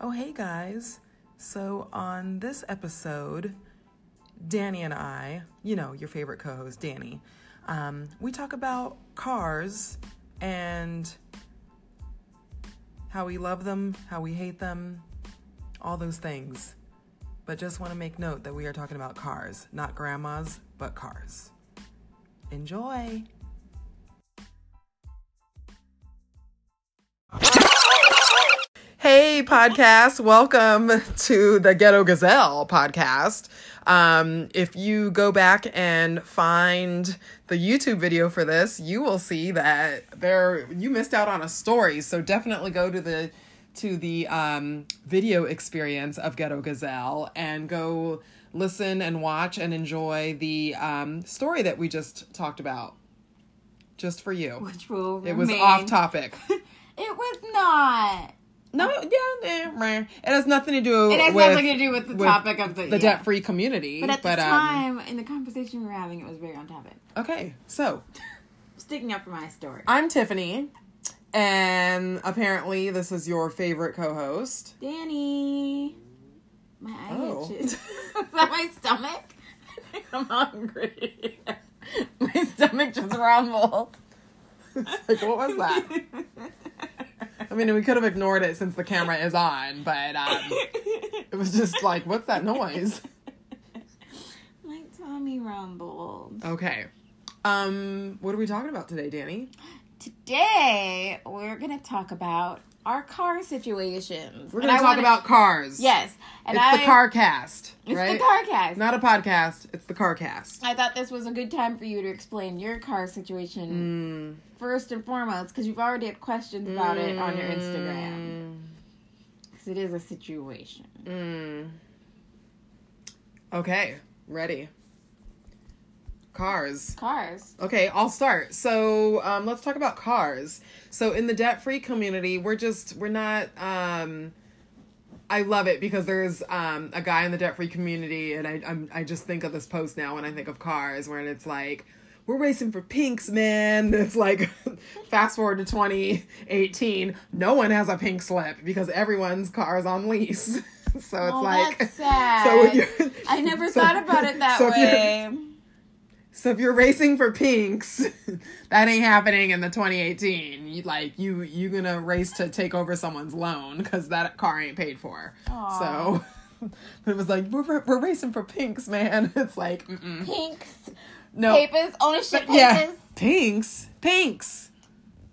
Oh, hey guys. So, on this episode, Danny and I, you know, your favorite co host, Danny, um, we talk about cars and how we love them, how we hate them, all those things. But just want to make note that we are talking about cars, not grandmas, but cars. Enjoy. Hey, podcast. Welcome to the Ghetto Gazelle podcast. Um, if you go back and find the YouTube video for this, you will see that there you missed out on a story. So definitely go to the to the um, video experience of Ghetto Gazelle and go listen and watch and enjoy the um, story that we just talked about. Just for you. Which will It was remain- off topic. It was not. No, yeah, eh, meh. it has nothing to do. It has with, nothing to do with the topic of the- the yeah. debt free community. But at the um, time, in the conversation we were having, it was very on topic. okay, so Sticking up for my story. I'm Tiffany, and apparently this is your favorite co-host. Danny. My eye Oh. itches. Is that my stomach? I'm hungry. my stomach just rumbled. like, what was that? I mean, we could have ignored it since the camera is on, but um, it was just like, what's that noise? my tummy rumbled. Okay. Um, what are we talking about today, Danny? Today, we're going to talk about our car situations. We're gonna talk wanna- about cars. Yes. And it's I, the car cast, It's right? the car cast. Not a podcast. It's the car cast. I thought this was a good time for you to explain your car situation Mm. first and foremost because you've already had questions about it on your Instagram. Mm. Because it is a situation. Mm. Okay, ready. Cars. Cars. Okay, I'll start. So um, let's talk about cars. So in the debt free community, we're just we're not. Um, I love it because there's um, a guy in the debt free community, and I I'm, I just think of this post now when I think of cars, where it's like. We're racing for pinks, man. It's like, fast forward to 2018, no one has a pink slip because everyone's car is on lease. so it's oh, like, that's sad. so I never so- thought about it that so way. So if you're racing for pinks, that ain't happening in the 2018. You like you you gonna race to take over someone's loan because that car ain't paid for. Aw. So it was like we're we're racing for pinks, man. It's like mm-mm. Pinks. no, Papers. Ownership papers. yeah, pinks, pinks,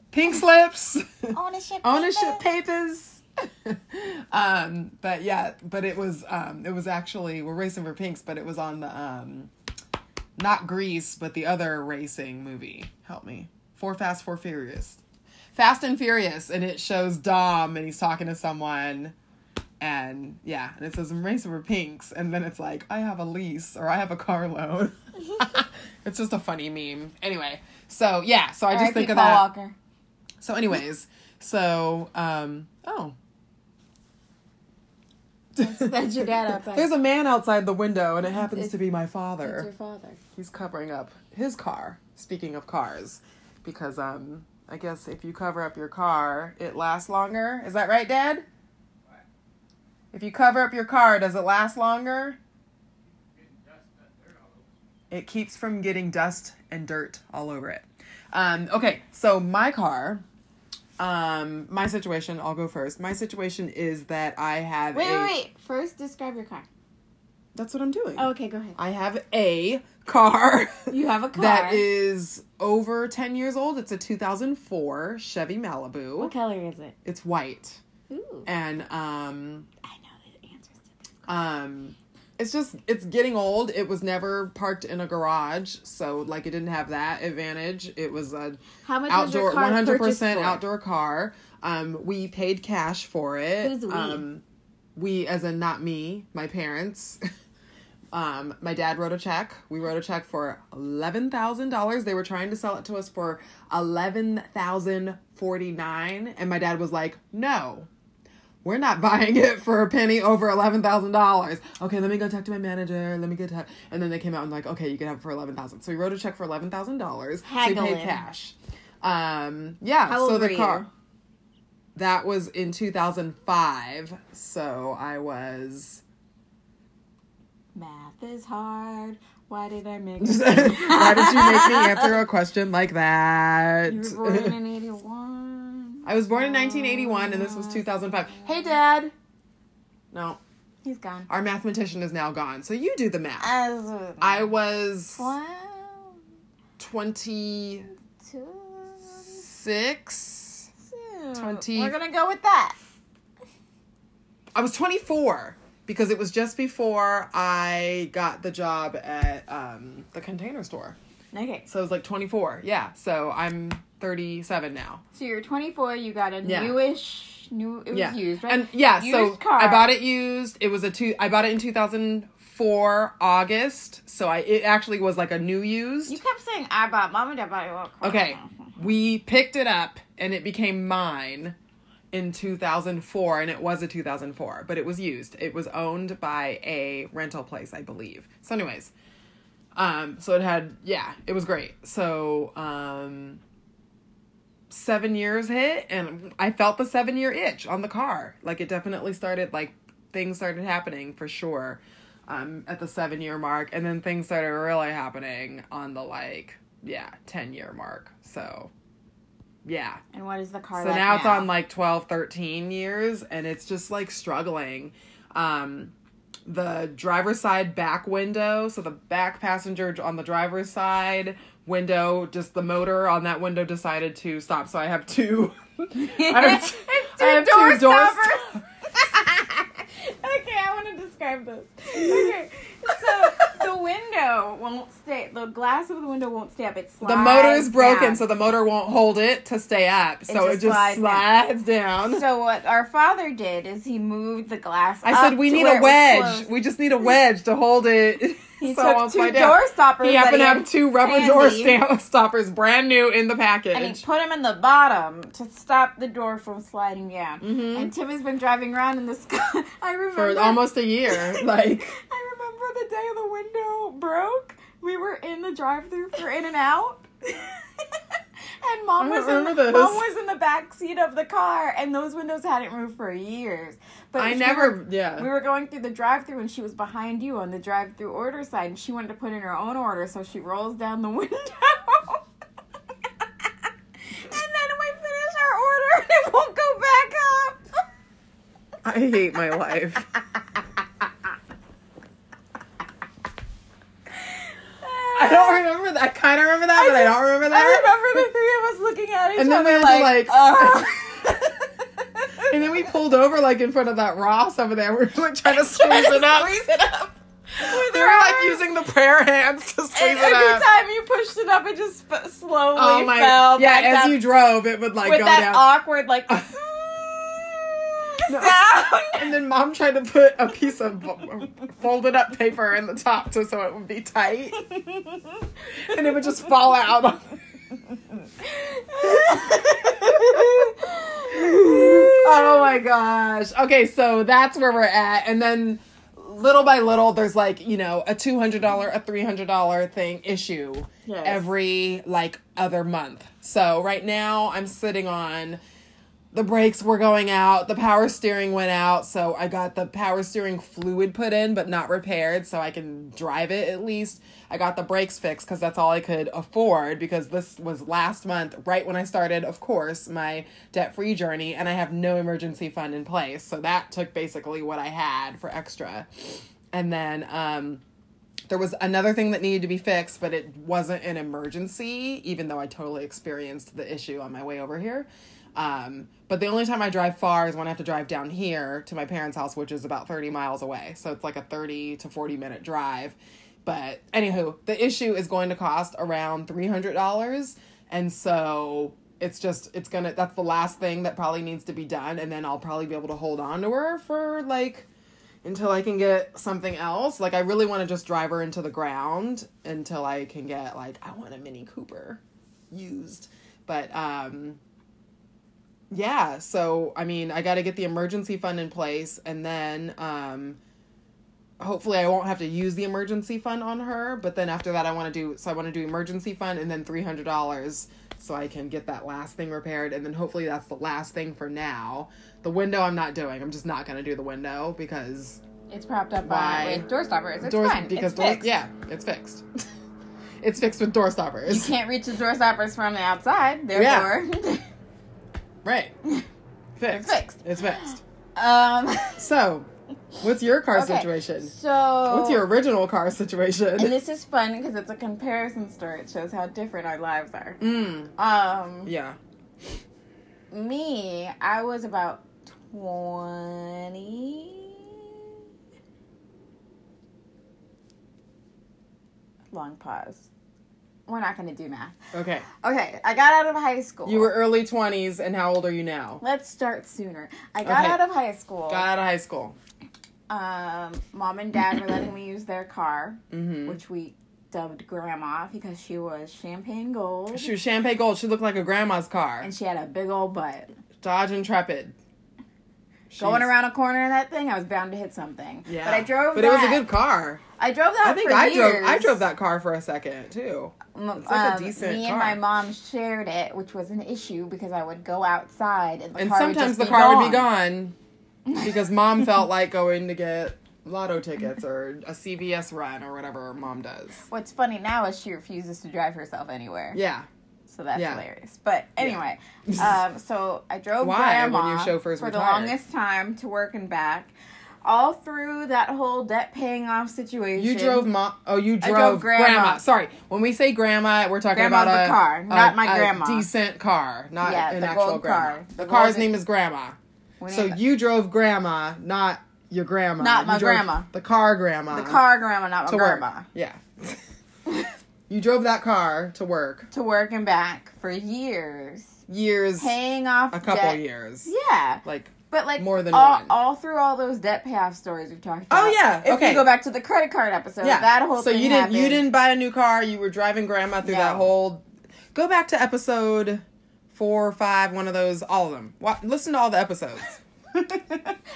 pink slips, Ownership ownership papers. papers. um, but yeah, but it was um, it was actually we're racing for pinks, but it was on the um, not Grease, but the other racing movie. Help me. Four Fast, Four Furious. Fast and Furious, and it shows Dom, and he's talking to someone, and yeah, and it says I'm racing for pinks, and then it's like I have a lease or I have a car loan. it's just a funny meme. Anyway, so yeah, so I just think of Paul that. Walker. So, anyways, so um, oh, That's your dad outside. there's a man outside the window, and it happens It's- to be my father. your father. He's covering up his car. Speaking of cars, because um, I guess if you cover up your car, it lasts longer. Is that right, Dad? What? If you cover up your car, does it last longer? It keeps from getting dust and dirt all over it. Um, okay, so my car, um, my situation, I'll go first. My situation is that I have Wait, a. wait, wait. First, describe your car. That's what I'm doing. Oh, okay, go ahead. I have a car. You have a car. That is over 10 years old. It's a 2004 Chevy Malibu. What color is it? It's white. Ooh. And um I know the answers to this. um it's just it's getting old. It was never parked in a garage, so like it didn't have that advantage. It was a How much outdoor was car 100% outdoor car. Um we paid cash for it. Who's we? Um we as in not me, my parents. Um, my dad wrote a check. We wrote a check for eleven thousand dollars. They were trying to sell it to us for eleven thousand forty nine, and my dad was like, "No, we're not buying it for a penny over eleven thousand dollars." Okay, let me go talk to my manager. Let me get to, and then they came out and like, "Okay, you can have it for eleven thousand. So we wrote a check for eleven thousand dollars. So we paid cash. Um, yeah. How old so the were car. that was in 2005. So I was. Math is hard. Why did I make Why did you make me answer a question like that? You were born in 81. I was born in 1981 and this was 2005. Hey, Dad. No, He's gone. our mathematician is now gone. So you do the math. I was Wow. 26. Two. 20 We're gonna go with that. I was 24 because it was just before I got the job at um, the container store. Okay. So it was like 24. Yeah. So I'm 37 now. So you're 24. You got a Yeah. newish, new. It was yeah. used, right? And yeah, so car. I bought it used. It was a two. I bought it in 2004 August. So I it actually was like a new used. You kept saying I bought. Mom and Dad bought car. Okay. We picked it up and it became mine in 2004 and it was a 2004, but it was used. It was owned by a rental place, I believe. So anyways, um so it had yeah, it was great. So um 7 years hit and I felt the 7 year itch on the car. Like it definitely started like things started happening for sure. Um at the 7 year mark and then things started really happening on the like yeah, 10 year mark. So, yeah. And what is the car? So like now, it's on like 12, 13 years and it's just like struggling. Um the driver's side back window, so the back passenger on the driver's side window, just the motor on that window decided to stop. So I have two I have two, It's I have two door two door stoppers. okay, I want to describe this. Okay, so the window won't stay. The glass of the window won't stay up. It slides. the motor is broken, down. so the motor won't hold it to stay up. So it just just slides slides, down. So what our father did is he moved the glass. I said we need a wedge. We just need a wedge to hold it. He so took two down. door stoppers. He happened to have two rubber handy, door stamp stoppers, brand new in the package. And he put them in the bottom to stop the door from sliding down. Mhm. And Timmy's been driving around in this car. I remember for almost a year. Like I remember the day the window broke. We were in the drive-through for In-N-Out. And mom was in this. mom was in the back seat of the car and those windows hadn't moved for years. But I never, were- yeah. we were going through the drive-through and she was behind you on the drive-through order side and she wanted to put in her own order so she rolls down the window. and then we finish our order and it won't go back up. I hate my life. I don't remember that. I kind of remember that, but I don't remember that. I remember the three of us looking at each And then other we had to, like, like-. And then we pulled over like in front of that Ross over there. We were like trying to squeeze it up. Squeeze it up. We were like using the prayer hands to squeeze And it every up. Every time you pushed it up, it just slowly Oh my! fell yeah, as you drove, it would like with go that down. awkward like No. sound. And then mom tried to put a piece of folded up paper in the top to, so it would be tight, and it would just fall out. oh my gosh. Okay, so that's where we're at. And then little by little, there's like, you know, a $200, a $300 thing issue Yes. every like other month. So right now I'm sitting on the brakes were going out, the power steering went out, so I got the power steering fluid put in but not repaired so I can drive it at least. I got the brakes fixed cuz that's all I could afford because this was last month right when I started of course my debt-free journey and I have no emergency fund in place. So that took basically what I had for extra. And then um there was another thing that needed to be fixed, but it wasn't an emergency, even though I totally experienced the issue on my way over here. Um, but the only time I drive far is when I have to drive down here to my parents' house, which is about 30 miles away. So it's like a 30 to 40 minute drive. But anywho, the issue is going to cost around $300. And so it's just, it's gonna, that's the last thing that probably needs to be done. And then I'll probably be able to hold on to her for like, until I can get something else. Like I really want to just drive her into the ground until I can get like I want a Mini Cooper used. But um yeah, so I mean, I got to get the emergency fund in place and then um hopefully I won't have to use the emergency fund on her. But then after that, I want to do so I want to do emergency fund and then three hundred dollars so I can get that last thing repaired, and then hopefully that's the last thing for now. The window I'm not doing. I'm just not gonna do the window because It's propped up by with door stoppers. It's doors fine. because it's doors fixed. yeah it's fixed. it's fixed with door stoppers. You can't reach the door stoppers from the outside. Therefore, Right. Fixed. fixed. It's fixed. um. So, what's your car okay, situation? So What's your original car situation? And this is fun because it's a comparison story. It shows how different our lives are. Mm. Um, Yeah. me, I was about twenty. Long pause. We're not going to do math. Okay. Okay, I got out of high school. You were early 20s, and how old are you now? Let's start sooner. I got Okay. out of high school. Got out of high school. um, mom and dad were letting me use their car, Mm-hmm. which we dubbed Grandma because she was champagne gold She was champagne gold. She looked like a grandma's car. and she had a big old butt. Dodge Intrepid. Going around a corner in that thing, I was bound to hit something. Yeah. But I drove. But that. it was a good car. I drove that. I think I years. drove. I drove that car for a second too. It's like a um, decent Me car. and my mom shared it, which was an issue because I would go outside and the And car would sometimes the car gone. would be gone because mom felt like going to get lotto tickets or a CVS run or whatever mom does. What's funny now is she refuses to drive herself anywhere. Yeah. So that's Yeah. hilarious. But anyway, um, so I drove Why, grandma for the longest time to work and back. All through that whole debt paying off situation. You drove mom. Oh, you drove, drove grandma. grandma. Sorry, when we say grandma, we're talking Grandma's about the a car, not a- my a grandma. decent car, not Yeah, an actual grandma. car. The, The car's name is grandma. So you drove grandma, not your grandma. Not my grandma. The car grandma. the car grandma, not my grandma. work. Yeah. you drove that car to work to work and back for years, years, paying off a couple debt. years, Yeah, like but like More than all, one. all through all those debt payoff stories we've talked Oh, yeah, if okay. you go back to the credit card episode, yeah. that whole so thing you didn't you didn't buy a new car. You were driving grandma through that whole. Go back to episode four or five, one of those, all of them. Listen to all the episodes. Even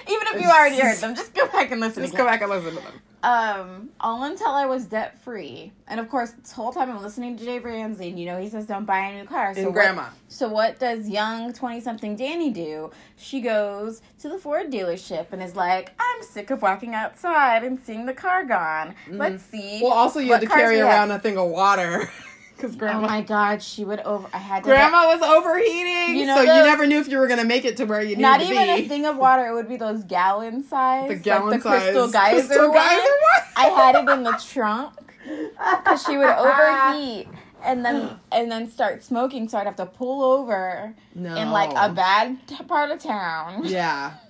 if you already heard them, just go back and listen. Just again. go back and listen to them. Um, all until I was debt free, and of course, this whole time I'm listening to Dave Ramsey, and you know he says don't buy a new car. So And what- grandma. so what does young twenty something Danny do? She goes to the Ford dealership and is like, "I'm sick of walking outside and seeing the car gone. Let's see." Mm-hmm. Well, also you what had to carry we have." around a thing of water because Oh grandma. my god, she would over. I had to. Grandma was overheating, You know so you never knew if you were gonna make it to where you needed to be. not even a thing of water. It would be those gallon size, the gallon like the crystal geyser crystal one. geyser. I had it in the trunk because she would overheat and then and then start smoking, so I'd have to pull over no. in like a bad t- part of town. Yeah,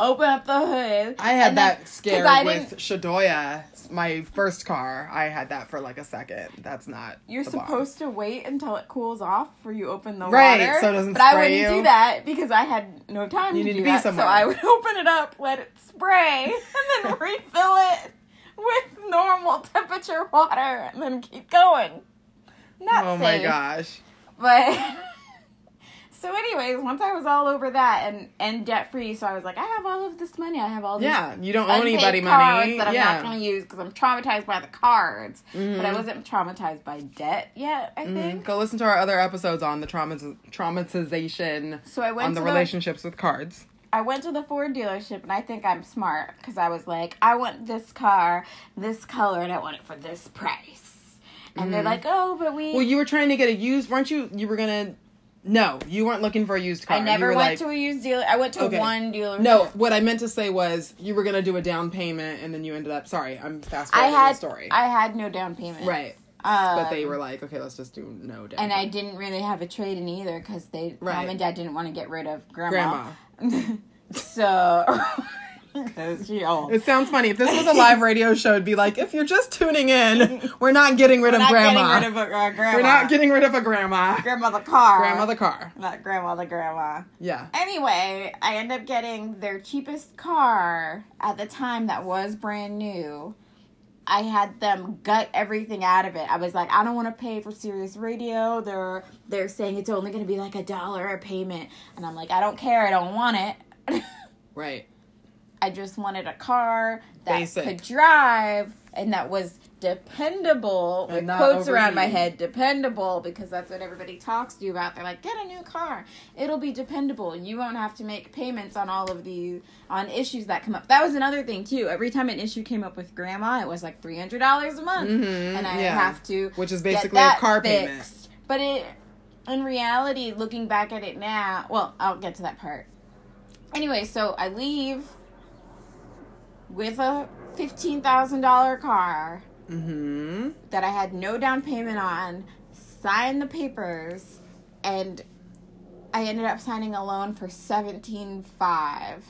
Open up the hood. I had and then- that scare with Shadoya, my first car. I had that for like a second. That's not. You're the bomb. supposed to wait until it cools off before you open the Right, water. so it doesn't But I wouldn't you. do that because I had no time You to need do to be that. somewhere. So I would open it up, let it spray, and then refill it with normal temperature water, and then keep going. Not Oh safe. my gosh. But so, anyways, once I was all over that and and debt free, so I was like, I have all of this money. I have all these Yeah, you don't owe anybody cards money. that I'm yeah. not going to use because I'm traumatized by the cards. But I Mhm. wasn't traumatized by debt yet. I Mhm. think. Go listen to our other episodes on the traumatiz- traumatization So I went on the relationships with cards. I went to the Ford dealership, and I think I'm smart because I was like, I want this car, this color, and I want it for this price. And they're Mhm. like, oh, but we. Well, you were trying to get a used, weren't you? You were gonna. No, you weren't looking for a used car. I never went like, to a used dealer. I went to Okay. one dealer. No, what I meant to say was you were gonna do a down payment and then you ended up. Sorry, I'm fast forwarding the story. I had no down payment. right, Um, but they were like, okay, let's just do no down. and I didn't really have a trade in either because they Right. mom and dad didn't want to get rid of grandma. grandma. so because she old. It sounds funny. If this was a live radio show, it'd be like, if you're just tuning in, we're not getting rid of not grandma. getting rid of uh, grandma. We're not getting rid of a grandma. grandma the car. Grandma the car. not grandma the grandma. Yeah. Anyway, I end up getting their cheapest car at the time that was brand new. I had them gut everything out of it. I was like, I don't want to pay for Sirius Radio. They're they're saying it's only going to be like a dollar a payment, and I'm like, I don't care. I don't want it. Right. I just wanted a car that Basic. could drive and that was dependable. And With quotes around my head, dependable, because that's what everybody talks to you about. They're like, get a new car. It'll be dependable. You won't have to make payments on all of the on issues that come up. That was another thing too. Every time an issue came up with grandma, it was like three hundred dollars a month, Mhm, and I yeah. have to Which is get basically a car payment. But it, in reality, looking back at it now, well, I'll get to that part. Anyway, so I leave with a fifteen thousand dollar car Mm-hmm. that I had no down payment on, signed the papers, and I ended up signing a loan for seventeen five.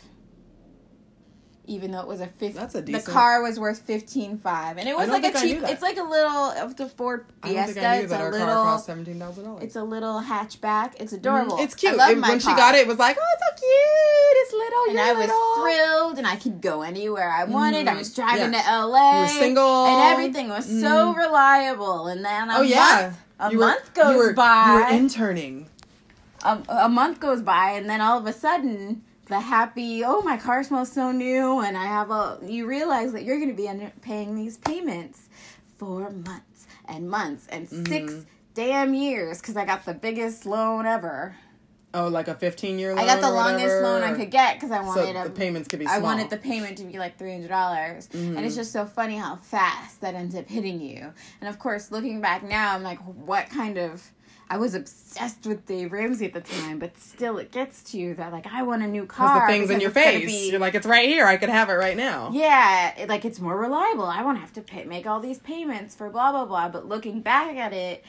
Even though it was a fifty, That's a the car was worth fifteen five, and it was like a think I knew cheap. It's like a little of the Ford Fiesta. think I knew it's that a little. car cost seventeen thousand dollars. It's a little hatchback. It's adorable. It's cute. I love It- when she got it, it was like, oh, it's so cute. It's little. and I was thrilled, and I could go anywhere I wanted. I Mhm. was driving Yeah. to LA. You were single. and everything was so reliable. And then a Oh yeah. month, a You were- month goes you were, by. You were interning. a, a month goes by, and then all of a sudden, the happy, oh, my car smells so new, and I have a. You realize that you're going to be under, paying these payments for months and months and Mm-hmm. six damn years because I got the biggest loan ever. Oh, like a fifteen year loan. I got the longest whatever? loan I could get because I So wanted a the payments could be I wanted the payment to be like three hundred dollars, and Mm-hmm. it's just so funny how fast that ends up hitting you. And of course, looking back now, I'm like, what kind of? I was obsessed with Dave Ramsey at the time, but still, it gets to you that like I want a new car. the things in your face. be- You're like, it's right here. I could have it right now. yeah, it, like it's more reliable. I won't have to pay, make all these payments for blah blah blah. But looking back at it,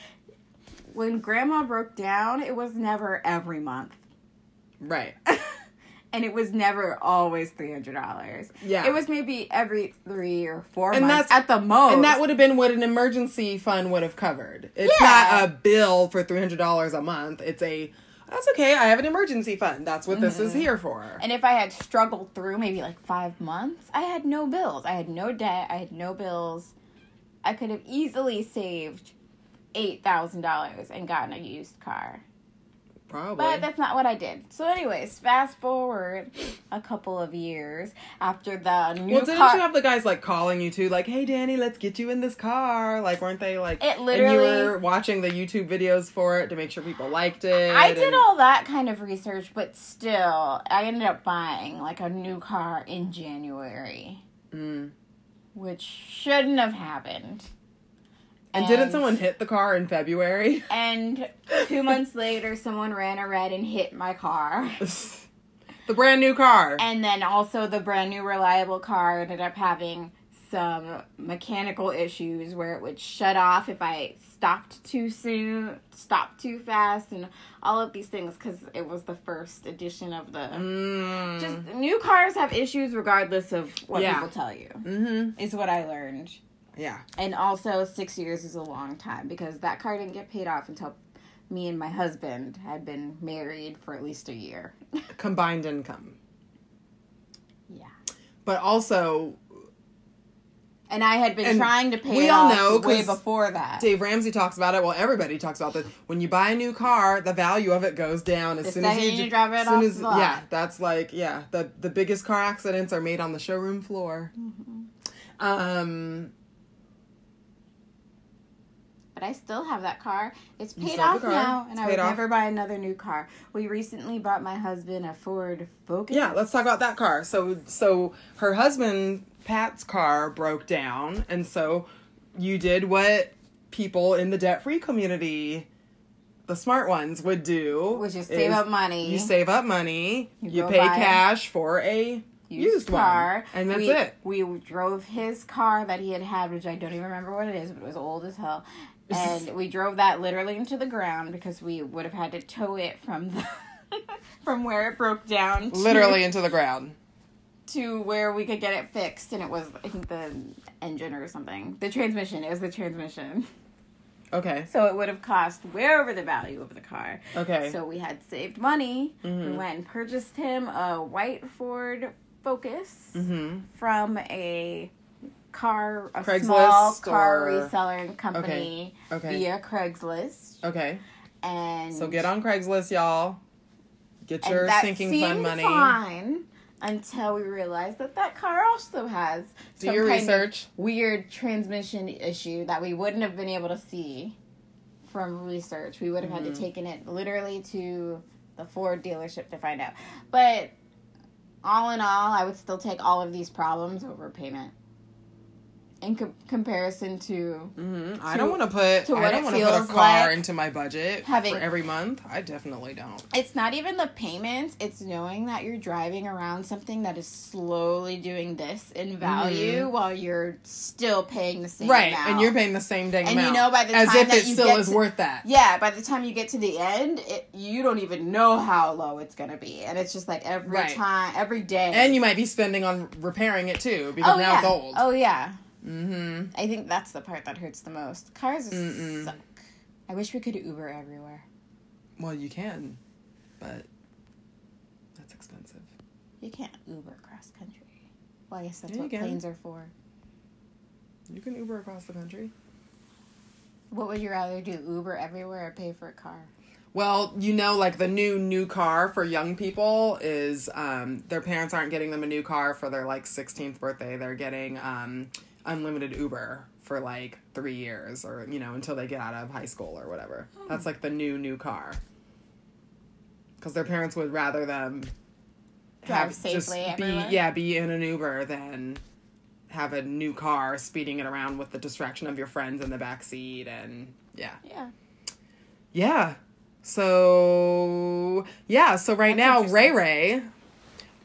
when Grandma broke down, it was never every month. Right. And it was never always three hundred dollars. Yeah. it was maybe every three or four And months that's- at the most. And that would have been what an emergency fund would have covered. It's Yeah. not a bill for three hundred dollars a month. It's a that's okay. I have an emergency fund. That's what this is mm-hmm. here for. And if I had struggled through maybe like five months, I had no bills. I had no debt. I had no bills. I could have easily saved eight thousand dollars and gotten a used car. Probably. But that's not what I did. So, anyways, fast forward a couple of years after the new well, didn't car. you have the guys like calling you too, like, "Hey, Danny, let's get you in this car"? Like, weren't they like? It And literally- you were watching the YouTube videos for it to make sure people liked it. I did and- all that kind of research, but still, I ended up buying like a new car in January, Mm. which shouldn't have happened. And didn't someone hit the car in February? And two months later, someone ran a red and hit my car. the brand new car. And then also, the brand new reliable car ended up having some mechanical issues where it would shut off if I stopped too soon, stopped too fast, and all of these things because it was the first edition of the. Mm. Just new cars have issues regardless of what Yeah. people tell you. mm-hmm. Is what I learned. Yeah. And also, six years is a long time because that car didn't get paid off until me and my husband had been married for at least a year. Combined income. yeah. But also, And I had been trying to pay we it all off know, way before that. Dave Ramsey talks about it. Well, everybody talks about this. When you buy a new car, the value of it goes down as The soon as you, you drive it soon off as- the lot. Yeah, that's like yeah. The the biggest car accidents are made on the showroom floor. Mm-hmm. Um, But I still have that car. It's paid off now, and It's I would off. never buy another new car. We recently bought my husband a Ford Focus. yeah, let's talk about that car. So so her husband Pat's car broke down, and so you did what people in the debt free community. The smart ones would do, Which is save up money. You save up money. You You, pay cash for a used, car. one, and that's we, it. We drove his car that he had had, which I don't even remember what it is, but it was old as hell. And we drove that literally into the ground because we would have had to tow it from the from where it broke down, to, Literally into the ground. to where we could get it fixed. And it was, I think, the engine or something, the transmission. It was the transmission. Okay. So it would have cost way over the value of the car. Okay. So we had saved money. We Mhm. went and purchased him a white Ford Focus mm-hmm. from a car, a Craigslist small car or- reseller company Okay. via Craigslist. Okay. And So get on Craigslist, y'all. Get and your that sinking seemed fund money. Fine until we realized that that car also has Do some your kind of research. weird transmission issue that we wouldn't have been able to see from research. We would have had to Mhm. taken it literally to the Ford dealership to find out. But all in all, I would still take all of these problems over payment. In com- comparison to hmm I To- don't want to put. to I don't want to put a car like into my budget having- for every month. I definitely don't. it's not even the payments, it's knowing that you're driving around something that is slowly doing this in value while you're still paying the same Mm-hmm. Right, amount. and you're paying the same dang And you know by the as time if that it you still get is to- worth that. Yeah, by the time you get to the end, it, you don't even know how low it's gonna be, and it's just like every Right. time, every day. And you might be spending on repairing it too because oh now yeah, it's old. oh yeah. Mm-hmm. I think that's the part that hurts the most. Cars Mm-mm. suck. I wish we could Uber everywhere. Well, you can, but that's expensive. You can't Uber cross country. Well, I guess that's Yeah, what planes are for. You can Uber across the country. What would you rather do, Uber everywhere or pay for a car? Well, you know, like the new new car for young people is um, their parents aren't getting them a new car for their like 16th birthday. They're getting um, unlimited Uber for like three years or you know until they get out of high school or whatever. Oh. That's like the new new car because their parents would rather them Drive safely be everywhere? yeah be in an Uber than have a new car speeding it around with the distraction of your friends in the back seat and yeah Yeah. yeah. So yeah, so right That's now. Ray Ray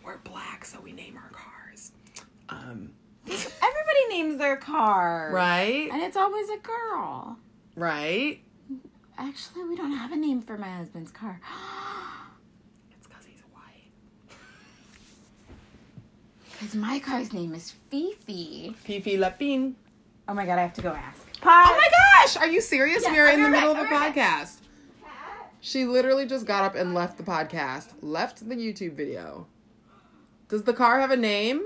we're black, so we name our cars. Um Everybody names their car. right? And it's always a girl. Right? Actually, we don't have a name for my husband's car. It's cause he's white. Because my car's name is Fifi. Fifi Lapine. Oh my god, I have to go ask. Oh my gosh! Are you serious? Yeah, we are in the middle right- of a right podcast. She literally just got up and left the podcast, left the YouTube video. Does the car have a name?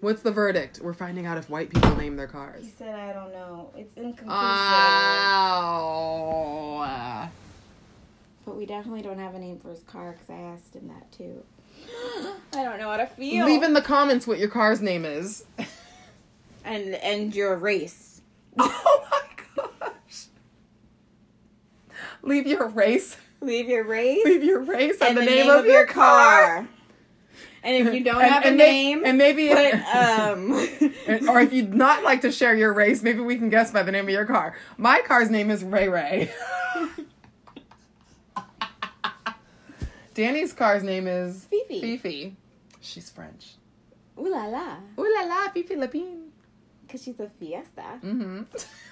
What's the verdict? We're finding out if white people name their cars. He said, I don't know. It's inconclusive. Oh. but we definitely don't have a name for his car because I asked him that too. I don't know how to feel. Leave in the comments what your car's name is. and and your race. oh my gosh. Leave your race. Leave your race Leave your race and, and the, name, of, your car. And if you don't And- have and a may- name, and maybe put um. And- or if you'd not like to share your race, maybe we can guess by the name of your car. My car's name is Ray Ray. Danny's car's name is Fifi. Fifi. She's French. Ooh la la. Ooh la la, Fifi Lapine. Because she's a fiesta. Mm-hmm.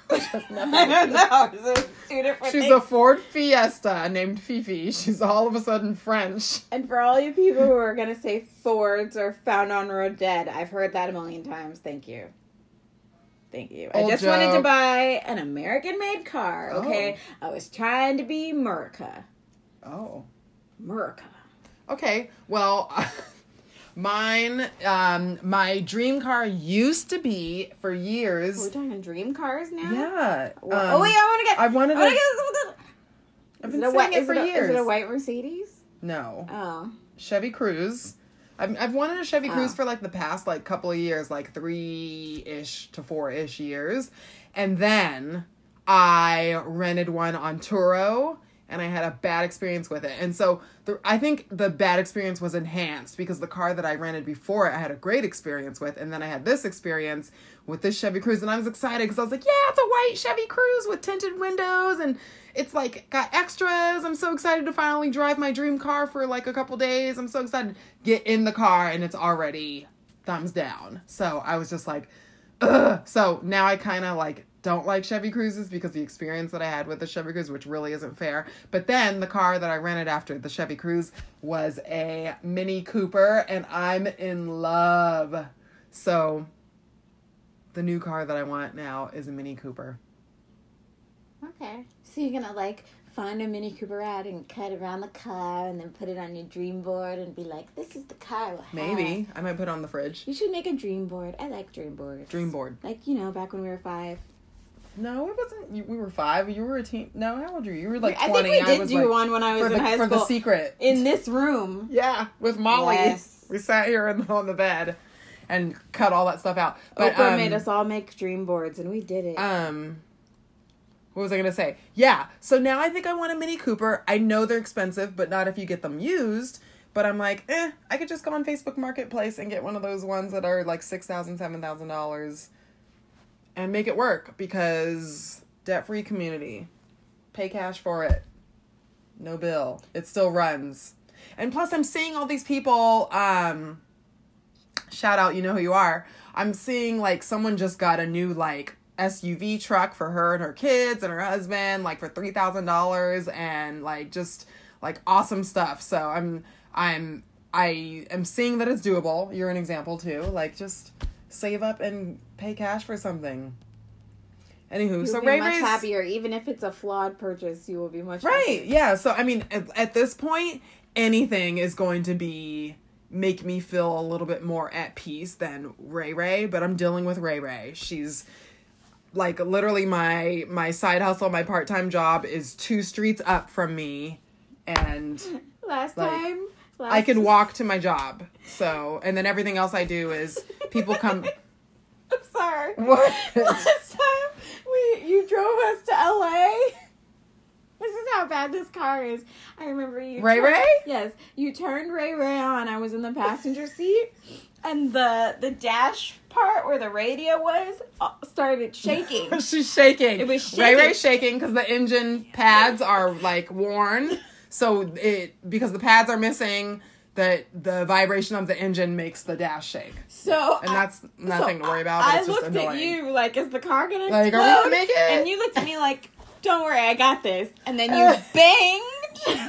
I don't know. Two different She's things. a Ford Fiesta named Fifi. She's all of a sudden French. And for all you people who are gonna say Fords or found on road dead, I've heard that a million times. Thank you. Thank you. I Old just wanted to buy an American made car, okay? I was trying to be America. Oh. America. Okay. Well, mine, um, my dream car used to be for years. We're talking dream cars now? Yeah. Well, oh um, wait, I wanna get I wanted I wanna to- get I've been it, saying white, it for it a, years. is it a white Mercedes? No. Oh. Chevy Cruze. I've, I've wanted a Chevy Cruze Oh. for like the past like couple of years, like three ish to four ish years. And then I rented one on Turo and I had a bad experience with it. And so the, I think the bad experience was enhanced because the car that I rented before I had a great experience with. And then I had this experience with this Chevy Cruze and I was excited because I was like, yeah, it's a white Chevy Cruze with tinted windows and it's like got extras. I'm so excited to finally drive my dream car for like a couple days. I'm so excited. To get in the car and it's already thumbs down. So I was just like, ugh. So now I kind of like don't like Chevy Cruzes because the experience that I had with the Chevy Cruze, which really isn't fair. But then the car that I rented after the Chevy Cruze was a Mini Cooper, and I'm in love. So the new car that I want now is a Mini Cooper. Okay. So you're gonna like find a Mini Cooper ad and cut around the car and then put it on your dream board and be like, this is the car. we'll have." Maybe I might put it on the fridge. You should make a dream board. I like dream boards. Dream board. Like, you know, back when we were five. No, it wasn't. We were five. You were a teen. No, how old were you? You were like I twenty. think we did was, do like, one when I was in the high school for the secret. in this room. yeah, with Molly. Yes. We sat here in, on the bed and cut all that stuff out. But Oprah um, made us all make dream boards, and we did it. um what was I gonna say? Yeah. So now I think I want a Mini Cooper. I know they're expensive, but not if you get them used. But I'm like, eh, I could just go on Facebook Marketplace and get one of those ones that are like six thousand, seven thousand dollars, and make it work because debt free community, pay cash for it, no bill. It still runs, and plus I'm seeing all these people. Um, shout out, you know who you are. I'm seeing like someone just got a new like SUV truck for her and her kids and her husband, like for three thousand dollars, and like just like awesome stuff. So I'm I'm I am seeing that it's doable. You're an example too. Like just save up and pay cash for something. Anywho, You'll so be Ray much Ray's happier, even if it's a flawed purchase. You will be much Right. happier. Yeah. So I mean, at, at this point, anything is going to be make me feel a little bit more at peace than Ray Ray. But I'm dealing with Ray Ray. She's like literally my my side hustle, my part time job is two streets up from me, and Last Like, time, I can walk to my job. So and then everything else I do is people come. I'm sorry. What? Last time we you drove us to LA. This is how bad this car is. I remember you. Ray turned- Ray? Yes, you turned Ray Ray on. I was in the passenger seat, and the the dash part where the radio was uh, started shaking. She's shaking. It was Ray shaking. Ray's shaking because the engine pads are like worn. So it because the pads are missing, that the vibration of the engine makes the dash shake, So and I- that's nothing so to worry about. I it's just looked at you like, is the car gonna Like, are we gonna make it? And you looked at me like, don't worry, I got this. And then you banged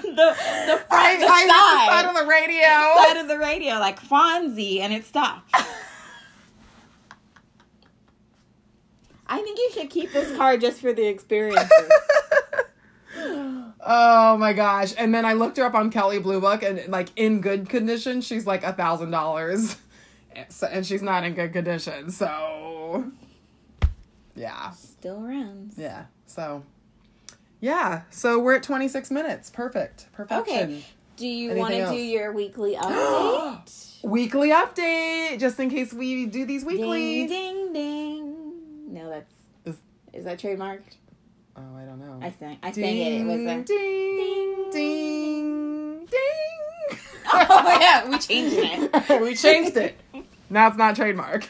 the the front, I, the hit the side, side of the radio. side of the radio like Fonzie, and it stopped. I think you should keep this car just for the experiences. Oh my gosh! And then I looked her up on Kelley Blue Book, and like in good condition, she's like a thousand dollars, and she's not in good condition. So, yeah. Still runs. Yeah. So, yeah. So we're at 26 minutes. Perfect. Perfection. Okay. Do you want to do your weekly update? Weekly update, just in case we do these weekly. Ding ding ding. No, that's Is- is that trademarked? Oh, I don't know. I sang. I sang it. It was a. ding, ding, ding. Oh yeah, we changed it. we changed it. Now it's not trademark.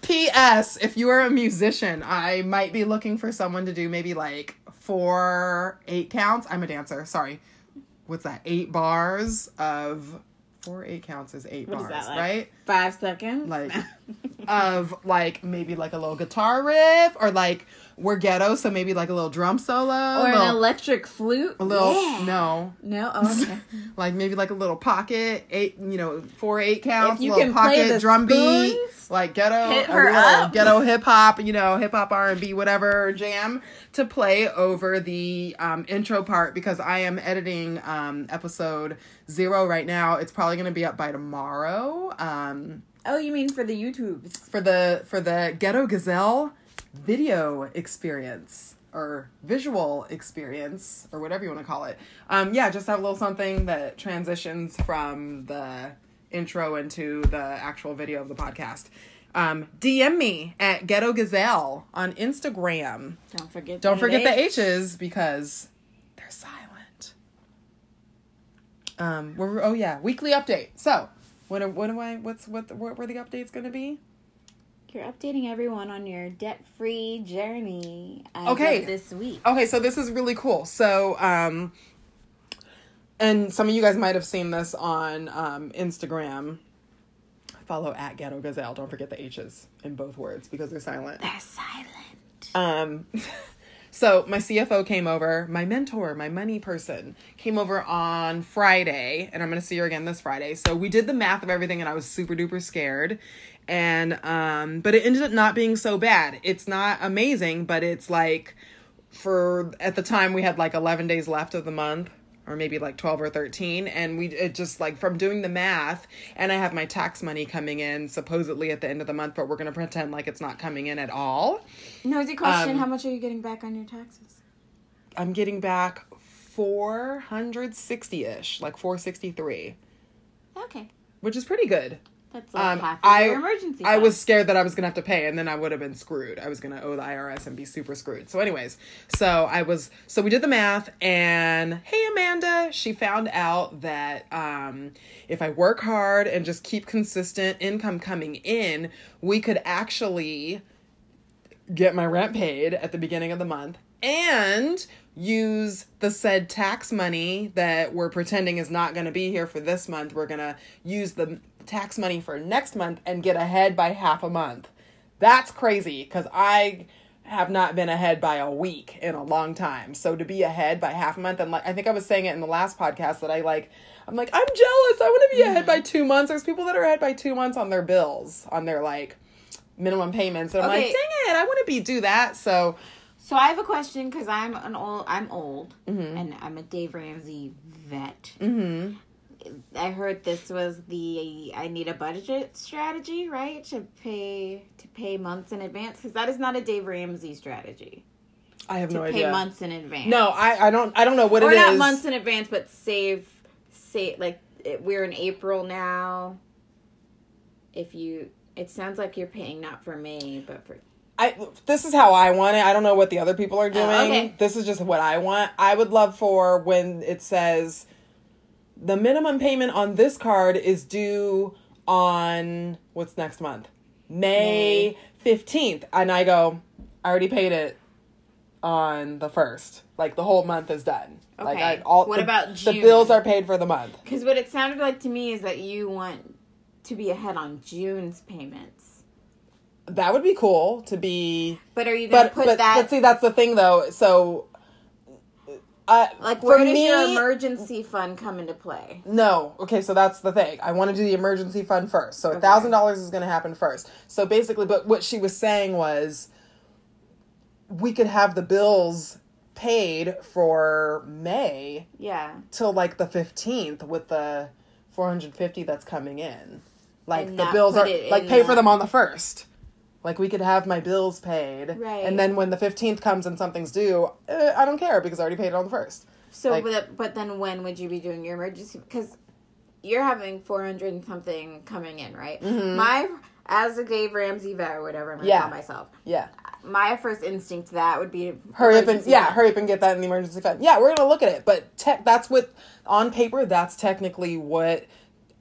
P.S. If you are a musician, I might be looking for someone to do maybe like four, eight counts. I'm a dancer. Sorry. What's that? Eight bars of four, eight counts is eight What bars, that like? right? Five seconds. Like of like maybe like a little guitar riff or like we're ghetto, so maybe like a little drum solo, or a an electric flute. a little Yeah. no, No. Oh, okay. like maybe like a little pocket eight, you know, four eight counts, If you little can play pocket the drum beat, like ghetto, hit her little up. ghetto hip hop, you know, hip hop R and B, whatever jam to play over the um, intro part because I am editing um, episode zero right now. It's probably going to be up by tomorrow. Um, Oh, you mean for the YouTubes? for the for the Ghetto Gazelle video experience or visual experience or whatever you want to call it. Um, yeah, just have a little something that transitions from the intro into the actual video of the podcast. Um, DM me at Ghetto Gazelle on Instagram. Don't forget. Don't forget the. H's because they're silent. Um, we're, oh yeah, weekly update. So, what what am I? What's what? What were the updates going to be? You're updating everyone on your debt-free journey. Okay. Of this week. Okay, so this is really cool. So, um, and some of you guys might have seen this on um, Instagram. Follow at Ghetto Gazelle. Don't forget the H's in both words because they're silent. They're silent. Um, so my CFO came over, my mentor, my money person came over on Friday, and I'm gonna see her again this Friday. So we did the math of everything, and I was super duper scared. And um, but it ended up not being so bad. It's not amazing, but it's like for at the time we had like 11 days left of the month or maybe like 12 or 13 and we it just like from doing the math and i have my tax money coming in supposedly at the end of the month but we're going to pretend like it's not coming in at all Nosy question: Um, How much are you getting back on your taxes? i'm getting back 460ish like 463 Okay, which is pretty good that's like um, half I, your emergency. I was scared that I was gonna have to pay, and then I would have been screwed. I was gonna owe the IRS and be super screwed. So, anyways, so I was, so we did the math, and hey, Amanda, she found out that um, if I work hard and just keep consistent income coming in, we could actually get my rent paid at the beginning of the month and use the said tax money that we're pretending is not going to be here for this month. We're going to use the tax money for next month and get ahead by half a month. That's crazy because I have not been ahead by a week in a long time. So to be ahead by half a month, and like I think I was saying it in the last podcast that I like, I'm like, I'm jealous. I want to be ahead by two months. There's people that are ahead by two months on their bills, on their like minimum payments. And I'm like, dang it, I want to be do that. So So I have a question because I'm an old. I'm old, Mm-hmm. and I'm a Dave Ramsey vet. mhm. I heard this was the I need a budget strategy, right? To pay to pay months in advance because that is not a Dave Ramsey strategy. I have no idea. To no pay idea. months in advance. No, I, I don't I don't know what it is. or not months in advance, but save save like it, we're in April now. If you, it sounds like you're paying not for May, but for I this is how I want it. I don't know what the other people are oh, doing. Oh, okay. This is just what I want. I would love for when it says the minimum payment on this card is due on what's next month? May 15th. And I go, I already paid it on the 1st. Like the whole month is done. Like Okay. I all What the, about the bills are paid for the month. because what it sounded like to me is that you want to be ahead on June's payments. That would be cool to be But are you gonna but put but, that but see that's the thing though. So uh, like where does me, your emergency fund come into play? No. Okay, so that's the thing. I want to do the emergency fund first. So a thousand dollars is going to happen first. So basically, but what she was saying was, we could have the bills paid for May Yeah. till like the fifteenth with the four hundred fifty that's coming in. Like And the bills are like pay for them on the first. Like we could have my bills paid, Right. and then when the fifteenth comes and something's due, eh, I don't care because I already paid it on the first. So, Like- but, but then when would you be doing your emergency? Because you're having 400 and something coming in, right? My, as a Dave Ramsey vet or whatever I'm Mm-hmm. Yeah. call myself, Yeah. my first instinct to that would be hurry up and yeah, hurry up and get that in the emergency fund. Yeah, we're gonna look at it, but tech that's what on paper that's technically what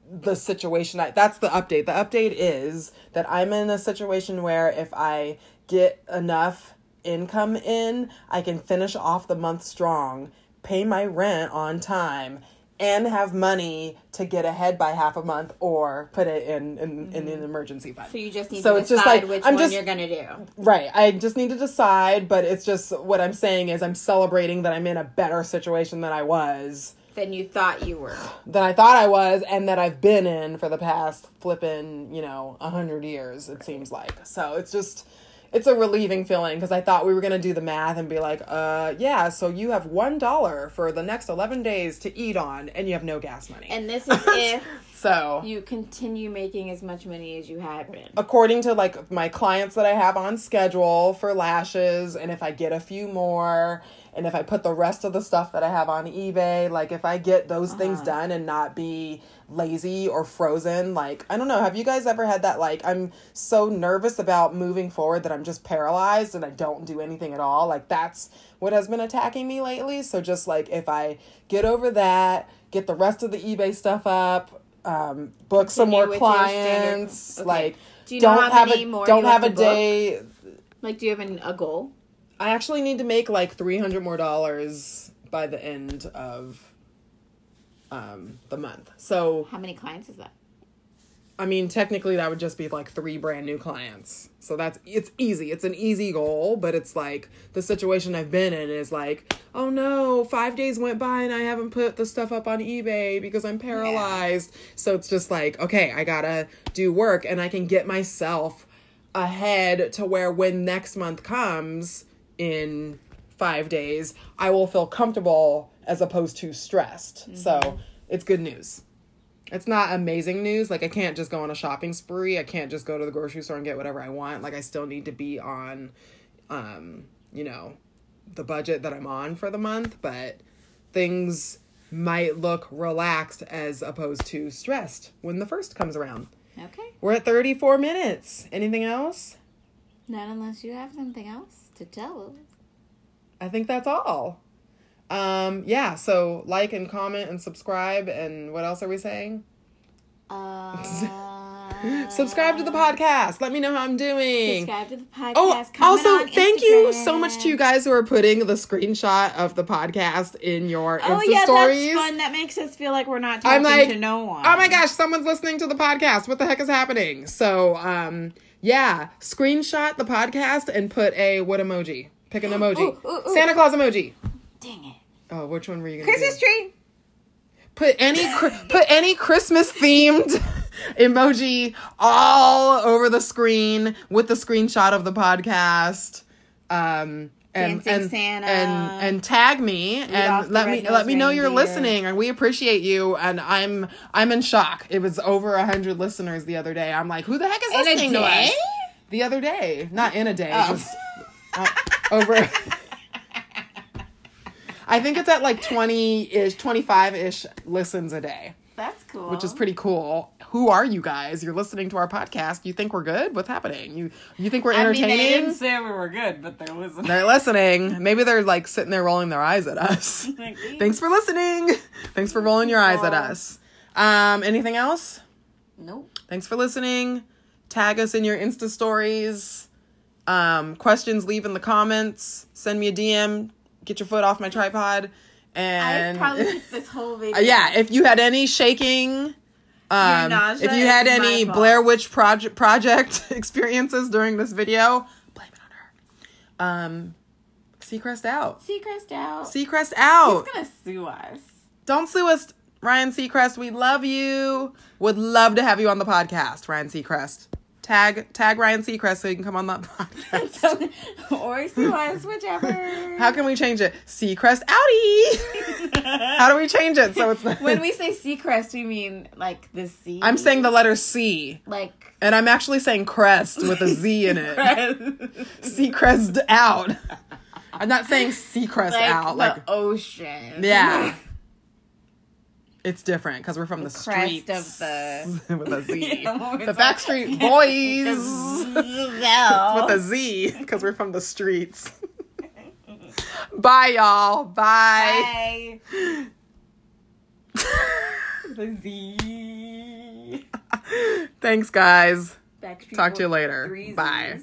the situation I, that's the update. The update is that I'm in a situation where if I get enough income in, I can finish off the month strong, pay my rent on time, and have money to get ahead by half a month or put it in in, in an mm-hmm. emergency fund. So you just need So to it's just like, which I'm one just- you're going to do. Right. I just need to decide, but it's just what I'm saying is I'm celebrating that I'm in a better situation than I was, Than you thought you were. than I thought I was, and that I've been in for the past flipping, you know, a hundred years, it seems like. So it's just, it's a relieving feeling because I thought we were going to do the math and be like, uh, yeah, so you have $1 for the next 11 days to eat on, and you have no gas money. And this is if so. you continue making as much money as you had been. according to like my clients that I have on schedule for lashes, and if I get a few more, and if I put the rest of the stuff that I have on eBay, like if I get those things Uh-huh. done and not be lazy or frozen, like I don't know, have you guys ever had that? Like I'm so nervous about moving forward that I'm just paralyzed and I don't do anything at all. Like that's what has been attacking me lately. So just like if I get over that, get the rest of the eBay stuff up. Um, book some more clients, okay. like Do you know don't how have a more don't have have a day. Like, do you have an, a goal? I actually need to make like three hundred more dollars by the end of um, the month. So How many clients is that? I mean, technically that would just be like three brand new clients. So that's it's easy. It's an easy goal, but it's like the situation I've been in is like, oh no, five days went by and I haven't put the stuff up on eBay because I'm paralyzed. So it's just like, okay, I gotta do work and I can get myself ahead to where when next month comes in five days, I will feel comfortable as opposed to stressed. So it's good news. It's not amazing news. Like I can't just go on a shopping spree. I can't just go to the grocery store and get whatever I want. Like I still need to be on um, you know, the budget that I'm on for the month, but things might look relaxed as opposed to stressed when the first comes around. Okay. We're at 34 minutes. Anything else? Not unless you have something else to tell us. I think that's all. Um, yeah, so like and comment and subscribe and what else are we saying? Uh, Subscribe to the podcast. Let me know how I'm doing. Subscribe to the podcast. Oh, also, thank you so much to you guys who are putting the screenshot of the podcast in your Oh Insta yeah, stories. that's fun. That makes us feel like we're not talking I'm like, to no one. oh my gosh, someone's listening to the podcast. What the heck is happening? So, um, yeah, screenshot the podcast and put a what emoji? Pick an emoji. Ooh, ooh, ooh. Santa Claus emoji. Dang it! Oh, which one were you gonna Christmas do? tree. Put any put any Christmas themed emoji all over the screen with the screenshot of the podcast. Um and and, and and tag me off and let me let me know you're listening and we appreciate you and I'm I'm in shock. It was over a hundred listeners the other day. I'm like, who the heck is In listening to us? The other day, not in a day, Oh. just uh, over. I think it's at like 20 ish, 25 ish listens a day, That's cool. which is pretty cool. Who are you guys? You're listening to our podcast. You think we're good? What's happening? You you think we're I mean, entertaining? they didn't say we were good, but they're listening. they're listening. Maybe they're like sitting there rolling their eyes at us. Thanks for listening. Thanks for rolling your eyes at us. Um, anything else? Nope. Thanks for listening. Tag us in your Insta stories. Um, questions, leave in the comments. Send me a DM. Get your foot off my tripod. And I probably this whole video. Uh, yeah, if you had any shaking, um, if you had any. Blair Witch project project experiences during this video, blame it on her. Um, Seacrest out. Seacrest out. Seacrest out. He's gonna sue us. Don't sue us, Ryan Seacrest. We love you. Would love to have you on the podcast, Ryan Seacrest. Tag tag Ryan Seacrest so he can come on that podcast. or us, whichever. How can we change it? Seacrest outie. How do we change it so it's when we say Seacrest, we mean like the sea. I'm saying the letter C, like and I'm actually saying crest with a Z in it. Seacrest out. I'm not saying Seacrest like out. Like ocean. yeah. It's different because we're from the, crest streets of the- with a Z. Yeah, the Backstreet Boys with a Z because we're from the streets. Bye, y'all. Bye. Bye. the Z. Thanks, guys. Backstreet Talk to you later. Bye.